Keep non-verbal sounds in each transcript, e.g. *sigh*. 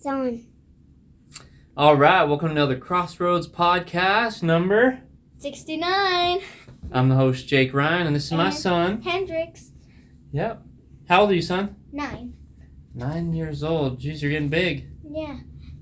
It's on. All right, welcome to another Crossroads podcast number. 69. I'm the host Jake Ryan, and this is my And- son. Hendrix. Yep. How old are you, son? 9. Nine years old. Jeez, you're getting big. Yeah.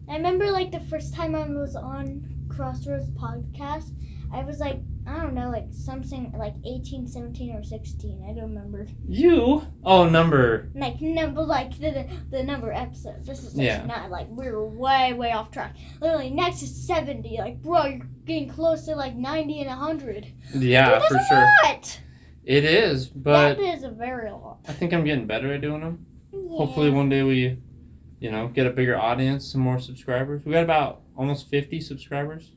I remember like the first time I was on Crossroads podcast, I was like, I don't know, like something like 18, 17, or 16. I don't remember. You? Oh, number. Like number, like the the, the number episode. This is Yeah. 69. Like we were way way off track. Literally next is 70. Like bro, you're getting close to like 90 and 100. Yeah, Dude, for sure. lot. It is, but that is a very lot. I think I'm getting better at doing them. Yeah. Hopefully, one day we, you know, get a bigger audience, some more subscribers. We got about almost 50 subscribers.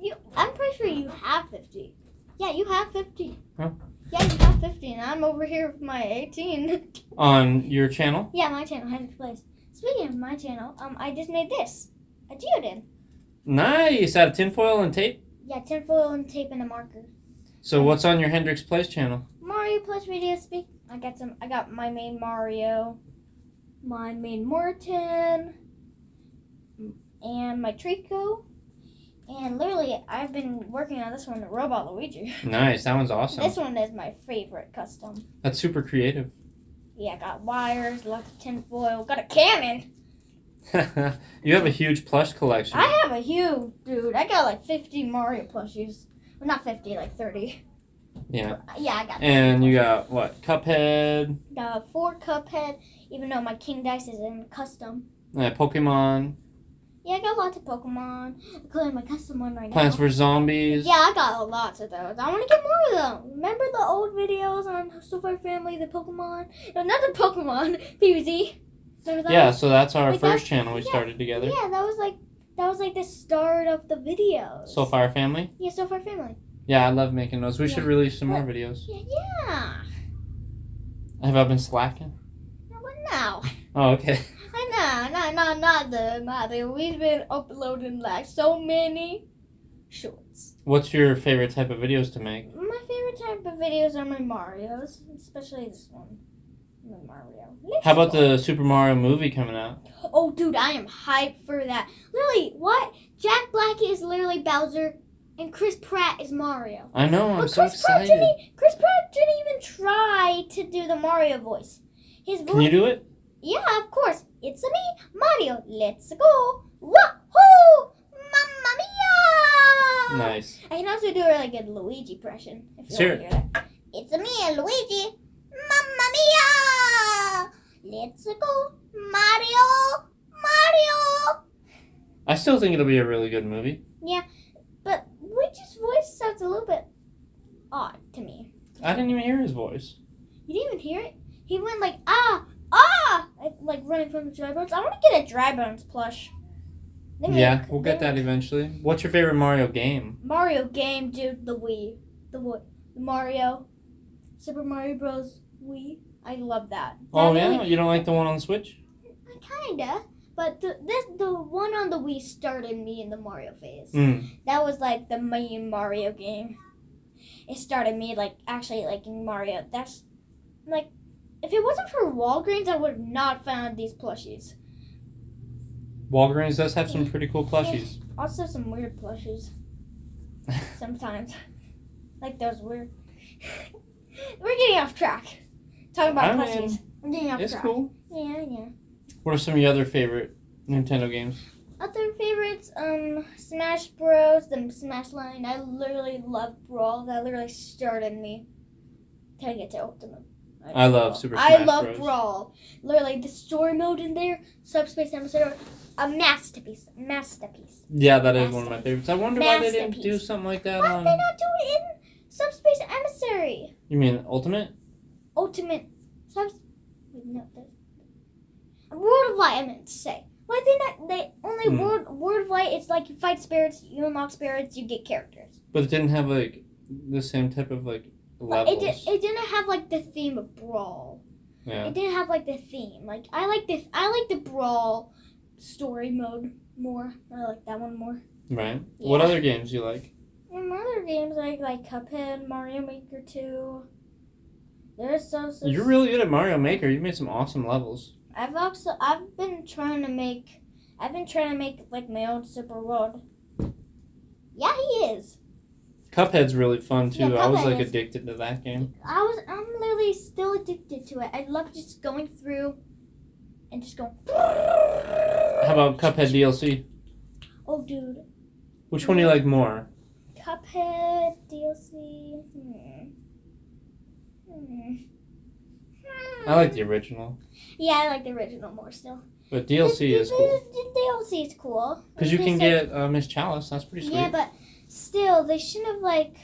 You, I'm pretty sure you have 50. Yeah, you have 50. Huh? Yeah, you have 50, and I'm over here with my 18. *laughs* On your channel? yeah, my channel, Hendrix Plays. Speaking of my channel, um, I just made this. A geodin. Nice! Out of tinfoil and tape. Yeah, tinfoil and tape and a marker. So, what's on your Hendrix Plays channel? Mario Plus Radio Speak. I got some, I got my main Mario, my main Morton, and my Trico. And literally, I've been working on this one, the Robot Luigi. *laughs* Nice, that one's awesome. This one is my favorite custom. That's super creative. Yeah, got wires, lots of tinfoil, got a cannon. *laughs* you have a huge plush collection. I have a huge dude. I got like 50 Mario plushies. Well, not 50, like 30. Yeah. Yeah, I got. And you got what? Cuphead, got four Cuphead, even though my King Dice is in custom. Yeah, Pokemon, Yeah, I got lots of Pokemon, including my custom one right Plants now. vs Zombies. Yeah, I got lots of those. I want to get more of them. Remember the old videos on Super Family, the Pokemon? No, not the Pokemon, *laughs* PVZ. Yeah, so that's our Like first that- channel we yeah, started together. Yeah, that was like that was like the start of the videos. Soul Fire Family. Yeah, Soul Fire Family. Yeah, I love making those. We should release some more videos. Yeah, yeah. Have I been slacking? No, but now. Oh, okay. *laughs* Know, no, no, not the, the. We've been uploading like so many shorts. What's your favorite type of videos to make? My favorite type of videos are my Mario's, especially this one. My Mario. Let's How about go. the Super Mario movie coming out? Oh, dude, I am hyped for that. Literally, what? Jack Black is literally Bowser, and Chris Pratt is Mario. I know, I'm but so Chris Pratt didn't. Chris Pratt didn't even try to do the Mario voice. His voice. Can you do it? Yeah, of course. It's a me, Mario. Let's go. Wahoo! Mamma mia! Nice. I can also do a really good Luigi impression. If you Sure. want to hear that. It's a me, and Luigi. Mamma mia! Let's go, Mario! Mario! I still think it'll be a really good movie. Yeah, but Luigi's voice sounds a little bit odd to me. I didn't even hear his voice. You didn't even hear it? He went like, ah, Like running from the dry bones. I want to get a dry bones plush. They Yeah, make- we'll get that eventually. What's your favorite Mario game? Mario game, dude, the Wii, the what, Mario, Super Mario Bros. Wii. I love that. Oh That yeah, really- you don't like the one on the Switch? kinda. But the, this the one on the Wii started me in the Mario phase. Mm. That was like the main Mario game. It started me like actually liking Mario. That's like, if it wasn't for Walgreens, I would have not found these plushies. Walgreens does have some pretty cool plushies. Also, some weird plushies *laughs* sometimes, like those weird. *laughs* We're getting off track. Talking about I mean, plushies. We're getting off It's track. cool. Yeah, yeah. What are some of your other favorite Nintendo games? Other favorites, um, Smash Bros. The Smash line. I literally love Brawl. That literally started me to get to Ultimate. I love Brawl. Super I love Bros. Brawl. Literally, the story mode in there, Subspace Emissary, a masterpiece. Masterpiece. Yeah, that is one of my favorites. I wonder why they didn't do something like that Why did on. they not do it in Subspace Emissary? You mean Ultimate? Ultimate. Subs. Wait, no, the, World of Light. I meant to say. Why they not? They only Hmm. World World of Light. It's like you fight spirits, you unlock spirits, you get characters. But it didn't have like the same type of like But levels. it did, it didn't have like the theme of brawl. yeah. It didn't have like the theme. Like I like this. I like the brawl story mode more. I like that one more. Right. Yeah. What other games do you like? And other games like like Cuphead, Mario Maker Two. There's so, so You're really good at Mario Maker. You made some awesome levels. I've also I've been trying to make I've been trying to make like my own super world. Yeah, he is. Cuphead's really fun too. Yeah, I was like is- addicted to that game. I was I'm literally still addicted to it. I love just going through and just going. How about Cuphead DLC? Oh, dude, Which one do you like more? Cuphead DLC. Hmm. Hmm. I like the original, Yeah, I like the original more still. but DLC the, is cool The, the DLC is cool. because you can get uh, Miss Chalice. That's pretty sweet. Yeah, but still, they shouldn't have like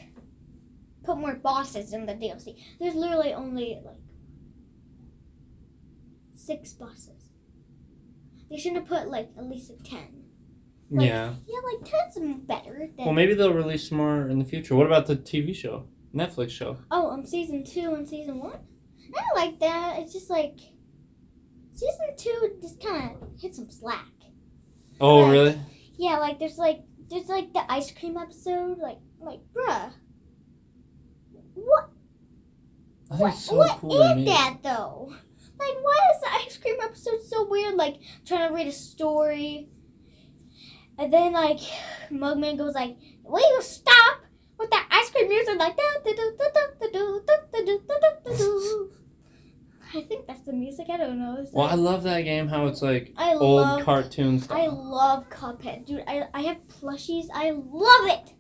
put more bosses in the DLC. There's literally only like six bosses. They shouldn't have put like at least a ten. like- yeah. Yeah, like ten's better than. Well, maybe they'll release more in the future. What about the TV show, Netflix show? Oh, um, season two and season one. I don't like that. It's just like season two just kind of hit some slack. Oh, really? Yeah, like there's like there's like the ice cream episode. Like like bruh, what what so what cool. is that though? Like why is the ice cream episode so weird? Like trying to read a story, and then like Mugman goes like, "Will you stop with that ice cream music?" Like da da da da da da da da da da da da. I think that's the music. I don't know. It's Well, I love that game. How it's like I old love cartoon I love Cuphead, dude. I, I have plushies. I love it.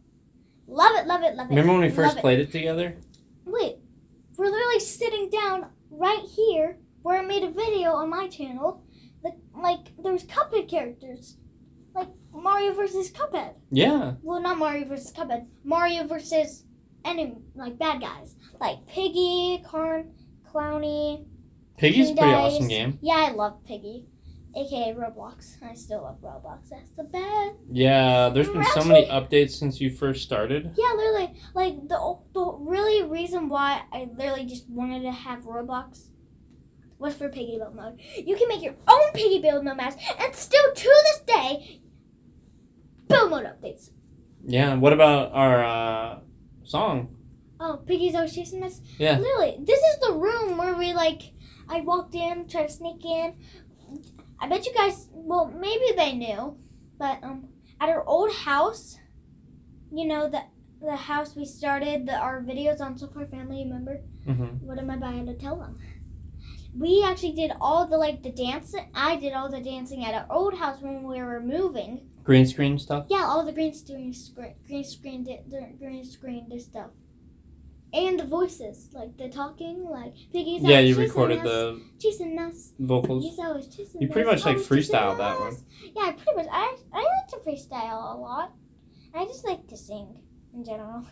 Love it, love it, love it. Remember when we first it. played it together? Wait, we're literally sitting down right here where I made a video on my channel. The, like, there's Cuphead characters. Like, Mario versus Cuphead. Yeah. Well, not Mario versus Cuphead. Mario versus enemy, like, bad guys. Like, Piggy, Carn, Clowny. Piggy's pretty awesome game. Yeah, I love Piggy. AKA Roblox. I still love Roblox. That's the best. Yeah, there's been so many updates since you first started. Yeah, literally, like the the really reason why I literally just wanted to have Roblox was for piggy build mode. You can make your own piggy build mode maps, and still to this day, build mode updates. Yeah. What about our uh, song? Oh, piggy's always chasing us. Yeah. Literally, this is the room where we like. I walked in, tried to sneak in. I bet you guys. Well, maybe they knew, but um, at our old house, you know the the house we started the, our videos on Soul Fire Family. Remember? hmm What am I buying to tell them? We actually did all the like the dancing. I did all the dancing at our old house when we were moving. Green screen stuff. Yeah, all the green screen, screen, green screen, di- the green screen, this stuff, and the voices, like the talking, like Piggy's Yeah, you recorded us, the chasing us. vocals. He's always chasing You pretty us, much, like, freestyle that one. Yeah, I pretty much. I I like to freestyle a lot. I just like to sing in general.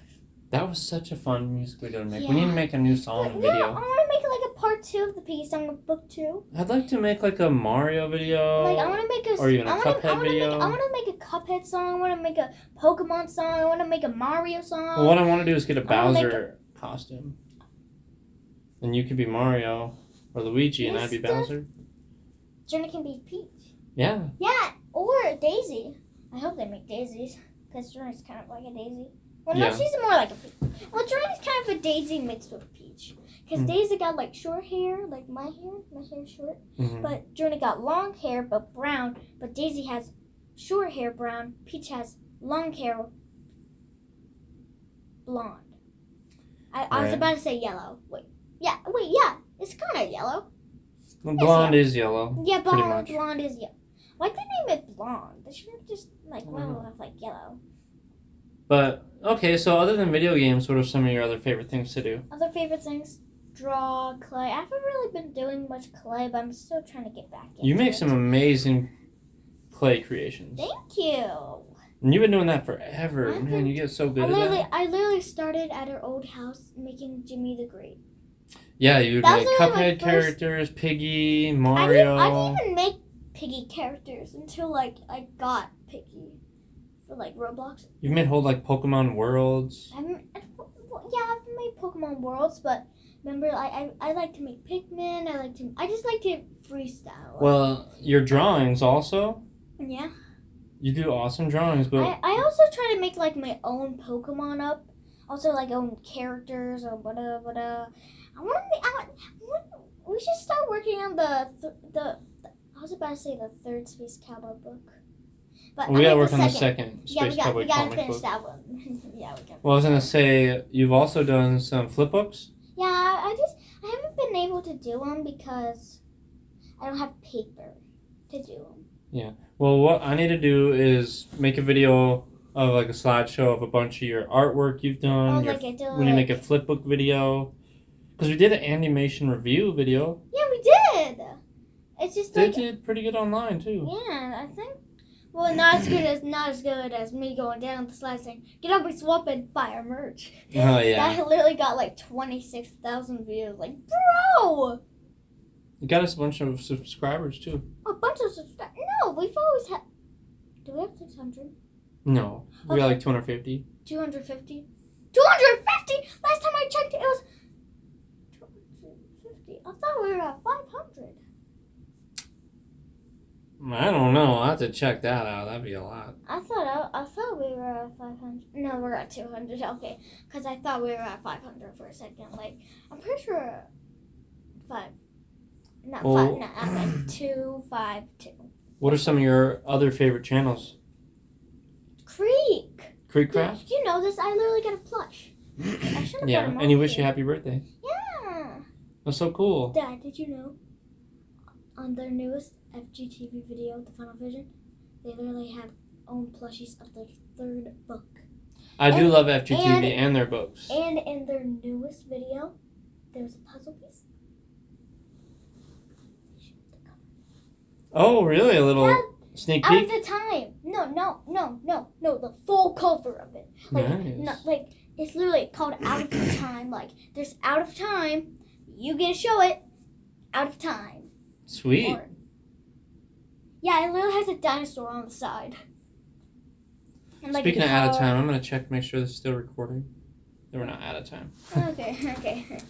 That was such a fun music video to make. We need to make a new song no, I want to make like a part two of the Piggy song of book two. I'd like to make like a Mario video. Like I want to make a or even a I wanna, Cuphead I wanna video. Make, I want to make a Cuphead song. I want to make a Pokemon song. I want to make a Mario song. Well, what I want to do is get a I Bowser costume. And you could be Mario or Luigi, and I'd be Bowser. Journey can be Peach. Yeah. Yeah, or Daisy. I hope they make daisies because Journey's kind of like a daisy. Well, no, Yeah. she's more like a peach. Well, Journey's kind of a daisy mixed with peach. Because Hmm. Daisy got like short hair, like my hair. My hair's short. hmm But Journey got long hair, but brown. But Daisy has short hair, brown. Peach has long hair, blonde. I, I was about to say yellow. Wait, yeah, wait, yeah, it's kind of yellow. Well, blonde is yellow. Yeah, blonde, blonde is yellow. Why did they name it blonde? They should have just like well have like yellow. But okay, so other than video games, what are some of your other favorite things to do? Other favorite things: draw, clay. I haven't really been doing much clay, but I'm still trying to get back. Into You make it. some amazing clay creations. Thank you. And you've been doing that forever. I've Man, been- you get so good I at literally, that. I literally started at our old house making Jimmy the Great. Yeah, you would make was only my Cuphead characters, Piggy, I didn't, Mario. I didn't even make Piggy characters until like I got Piggy for like Roblox. You've made whole like Pokemon worlds. I haven't, I- yeah, I've made Pokemon Worlds, but remember, I, I I like to make Pikmin. I like to, I just like to freestyle. Well, your drawings also. yeah. You do awesome drawings, but I, I also try to make like my own Pokemon up, also like own characters or whatever. whatever. I want to. I want, we should start working on the th- the. I was about to say the third Space Cowboy book, but we gotta work the on the second. second Yeah, Space we got Cowboy we gotta finish book. that one. *laughs* yeah, we got. Well, I was gonna say you've also done some flip books. Yeah, I just I haven't been able to do them because I don't have paper to do them. Well, what I need to do is make a video of like a slideshow of a bunch of your artwork you've oh, done. Oh, your, like I do. when you make a flipbook video, because we did an animation review video. Yeah, we did. It's just They like did pretty good online too. yeah, I think. Well, not as good as not as good as me going down the slide saying, "Get up and swap and buy our merch." *laughs* Oh yeah, That literally got like twenty six thousand views. Like, bro, you got us a bunch of subscribers too. A bunch of subscribers. No, we've always had. Do we have 600? No, we got like 250. 250? 250? Last time I checked, it was 250. I thought we were at 500. I don't know. I will have to check that out. That'd be a lot. I thought I, I thought we were at 500. No, we're at 200. Okay, because I thought we were at 500 for a second. Like, I'm pretty sure five. Not Well- five. Not like two, five, two. What are some of your other favorite channels? Creek. Creek Did Craft. you know this? I literally got a plush. I *clears throat* should have Yeah, and you wish you happy birthday. Yeah. That's so cool. Dad, did you know? On their newest FGTeeV video, The Final Vision, they literally have own plushies of their third book. I do love FGTeeV and- and, their books. And in their newest video, there was a puzzle piece. Oh, really? A little Yeah, sneak Out of the time. No, no, no, no, no. The full cover of it. Like, nice. like it's literally called Out of Time. Like there's Out of Time. You get to show it. Out of Time. Sweet. Or- yeah, it literally has a dinosaur on the side. And, like, Speaking of out of time, I'm gonna check make sure they're still recording. They were not out of time. Okay, *laughs* okay. *laughs*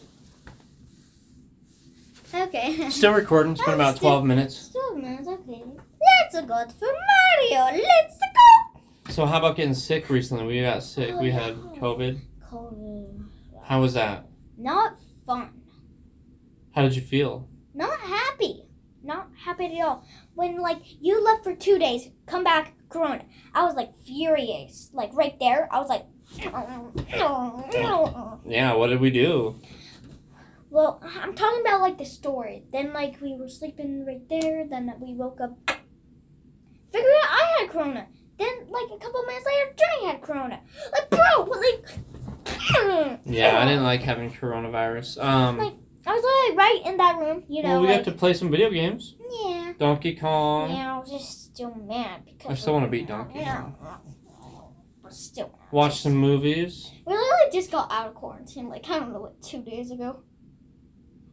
Okay. Still recording. It's been about 12 minutes. Still okay. Let's go for Mario. Let's go. So how about getting sick recently? We got sick. Oh, We yeah. had COVID. COVID. How was that? Not fun. How did you feel? Not happy. Not happy at all. When like you left for two days, come back, Corona. I was like furious. Like right there, I was like. *sniffs* Yeah, what did we do? Well, I'm talking about like the story. Then like we were sleeping right there. Then we woke up. Figured out I had corona. Then like a couple minutes later, Johnny had corona. Like bro, like. *clears throat* Yeah, I didn't like having coronavirus. Um, Like, I was literally right in that room. You know, well, we like got to play some video games. yeah. Donkey Kong. Yeah, I was just still mad because I still wanna beat Donkey Kong. Yeah. But still mad. Watch some movies. We literally just got out of quarantine, like I don't know, like two days ago.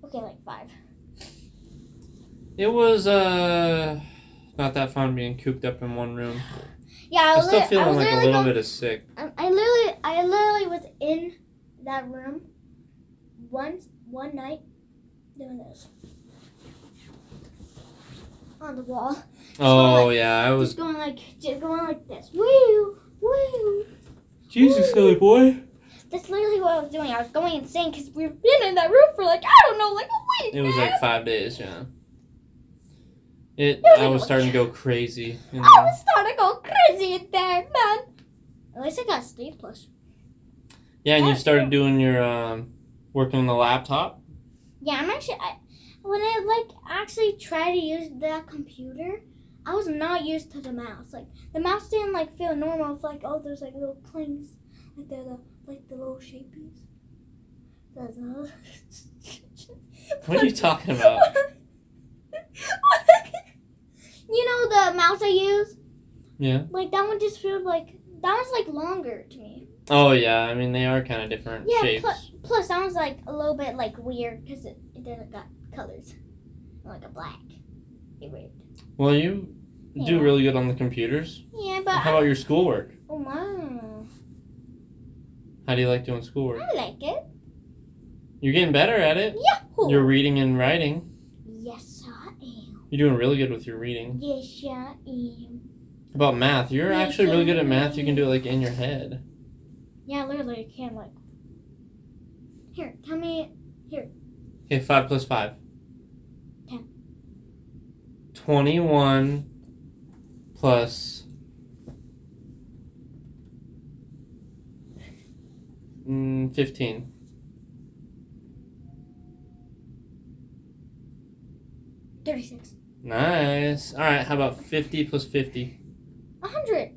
Okay, like five. It was uh not that fun being cooped up in one room. Yeah, I was, still feeling like a little going, bit of sick. I, I literally, I literally was in that room one one night doing this on the wall, Oh yeah, I was just going like, just going like this. Woo, woo. Jesus, silly boy. That's literally what I was doing. I was going insane because we've been in that room for like I don't know, like a week. It was man. like five days, yeah. It. was I like- was starting to go *laughs* crazy. You I was starting to go crazy in there, man. At least I got Steve Plus. Yeah, and you started true. doing your um, working on the laptop. Yeah, I'm actually. I, when I like actually try to use that computer, I was not used to the mouse. Like the mouse didn't like feel normal. It's like oh, there's like little clings, like they're the like the little shapies. *laughs* What are you talking about? *laughs* you know the mouse I use? Yeah. Like that one just feels like that one's like longer to me. Oh yeah, I mean they are kind of different Yeah. shapes. Plus, plus that one's like a little bit like weird because it, it doesn't got colors, like a black. It weird. Well, you do really good on the computers. Yeah, but How about your schoolwork? oh wow, How do you like doing schoolwork? I like it. You're getting better at it. Yahoo! You're reading and writing. yes, I am. You're doing really good with your reading. Yes, I am. About math? You're Yes, actually really good at math. You can do it like in your head. Yeah, literally, I can like. Here, tell me. Here. Okay, five plus five. Ten. 21 plus mm, 15. Thirty-six. Nice. All right, how about 50 plus 50? A hundred.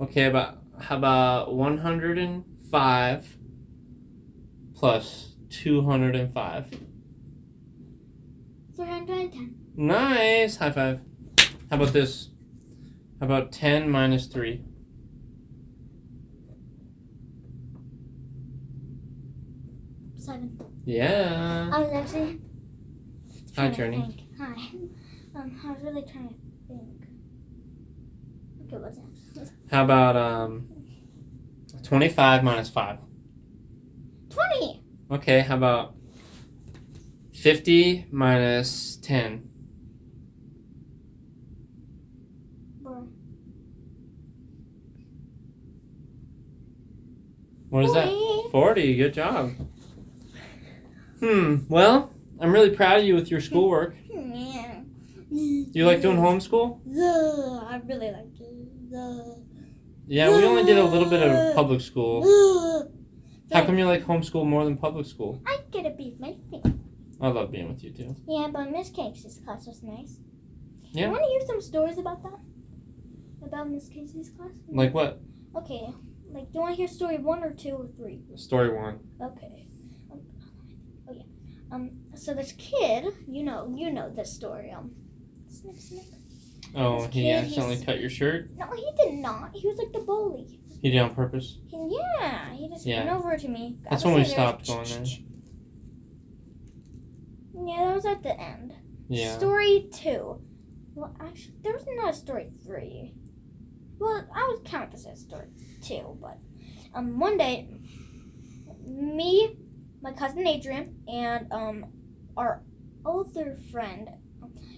Okay, about how about 105 plus 205? Three hundred and ten. Nice. High five. How about this? How about 10 minus 3? Yeah. I was actually. Hi, Journey. Hi. *laughs* Um, I was really trying to think. Okay, what's next? How about um 25 minus 5? Twenty. Okay, how about 50 minus 10? Four. What is that? 40. Good job. Hmm. Well, I'm really proud of you with your schoolwork. Yeah. *laughs* Do you like doing homeschool? Ugh, I really like it. Ugh. Yeah, we only did a little bit of public school. Ugh. How come you like homeschool more than public school? I get a beat my finger. I love being with you too. Yeah, but Miss Casey's class was nice. Yeah. You want to hear some stories about that? About Miss Casey's class? Like what? Okay. Like, do you want to hear story one or two or three? Story one. Okay. Um. So this kid, you know, you know this story. Um. Snip, snip. Oh, he accidentally he's- cut your shirt? No, he did not. He was like the bully. He did on purpose? He, yeah, he just Yeah. went over to me. That's when we stopped going there. Yeah, that was at the end. Yeah. Story two. Well, actually, there was not a story three. Well, I would count this as story two, but um, one day, me, my cousin Adrian, and um, our older friend,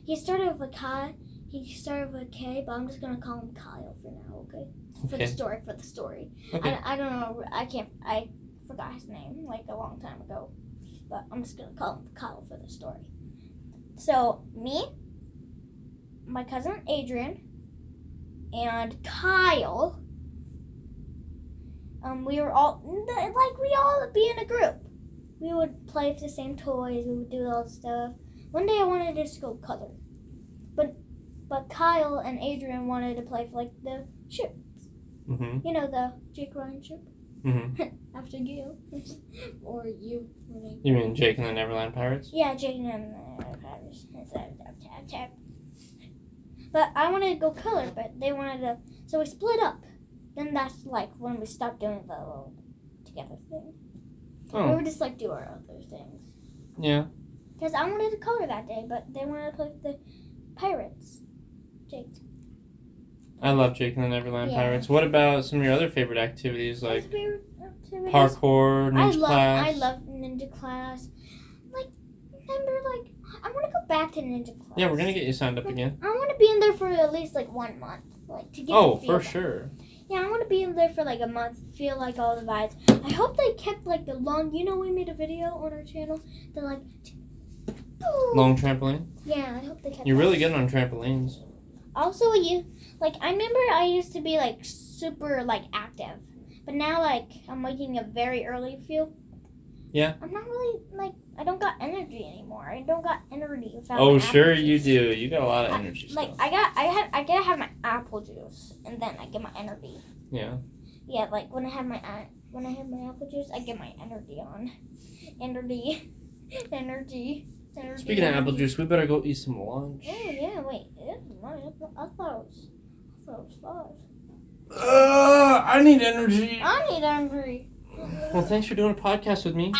he started with a K. He started with a K, but I'm just gonna call him Kyle for now, okay? For the story, for the story. Okay. I, I don't know. I can't. I forgot his name like a long time ago, but I'm just gonna call him Kyle for the story. So me, my cousin Adrian, and Kyle. Um, we were all like we all be in a group. We would play with the same toys. We would do all the stuff. One day I wanted to just go color, but but Kyle and Adrian wanted to play for like the ships. Mm-hmm. You know the Jake Ryan ship. Mm-hmm. *laughs* After you, *laughs* or you. You mean Jake and the Neverland Pirates? Yeah, Jake and uh, Paris. But I wanted to go color, but they wanted to, so we split up. Then that's like when we stopped doing the little together thing. Oh. We Oh, would just like do our other things. yeah. Because I wanted to color that day, but they wanted to play with the pirates. Jake. I love Jake and the Neverland Yeah. Pirates. What about some of your other favorite activities like Favorite activities? parkour, I love class? I love ninja class. Like remember like I want to go back to ninja class. Yeah, we're gonna get you signed up again. I want to be in there for at least like one month, like to get. Oh, for sure. it. Yeah, I want to be in there for like a month, feel like all the vibes. I hope they kept like the long. You know, we made a video on our channel. The like. Long trampoline. Yeah, I hope they kept. You're that. really good on trampolines. Also, you like I remember I used to be like super like active, but now like I'm waking up very early. Feel. Yeah. I'm not really like I don't got energy anymore. I don't got energy without. Oh, sure apple you do. You got a lot of I- energy. Like. I got I had I gotta have my apple juice and then I get my energy. Yeah. Yeah, like when I have my when I have my apple juice, I get my energy on. Energy, *laughs* energy, energy. Speaking of apple juice, we better go eat some lunch. Oh yeah, wait. It is mine. I thought I it was, I thought it was five. Uh, I need energy. I need energy. Well, thanks for doing a podcast with me.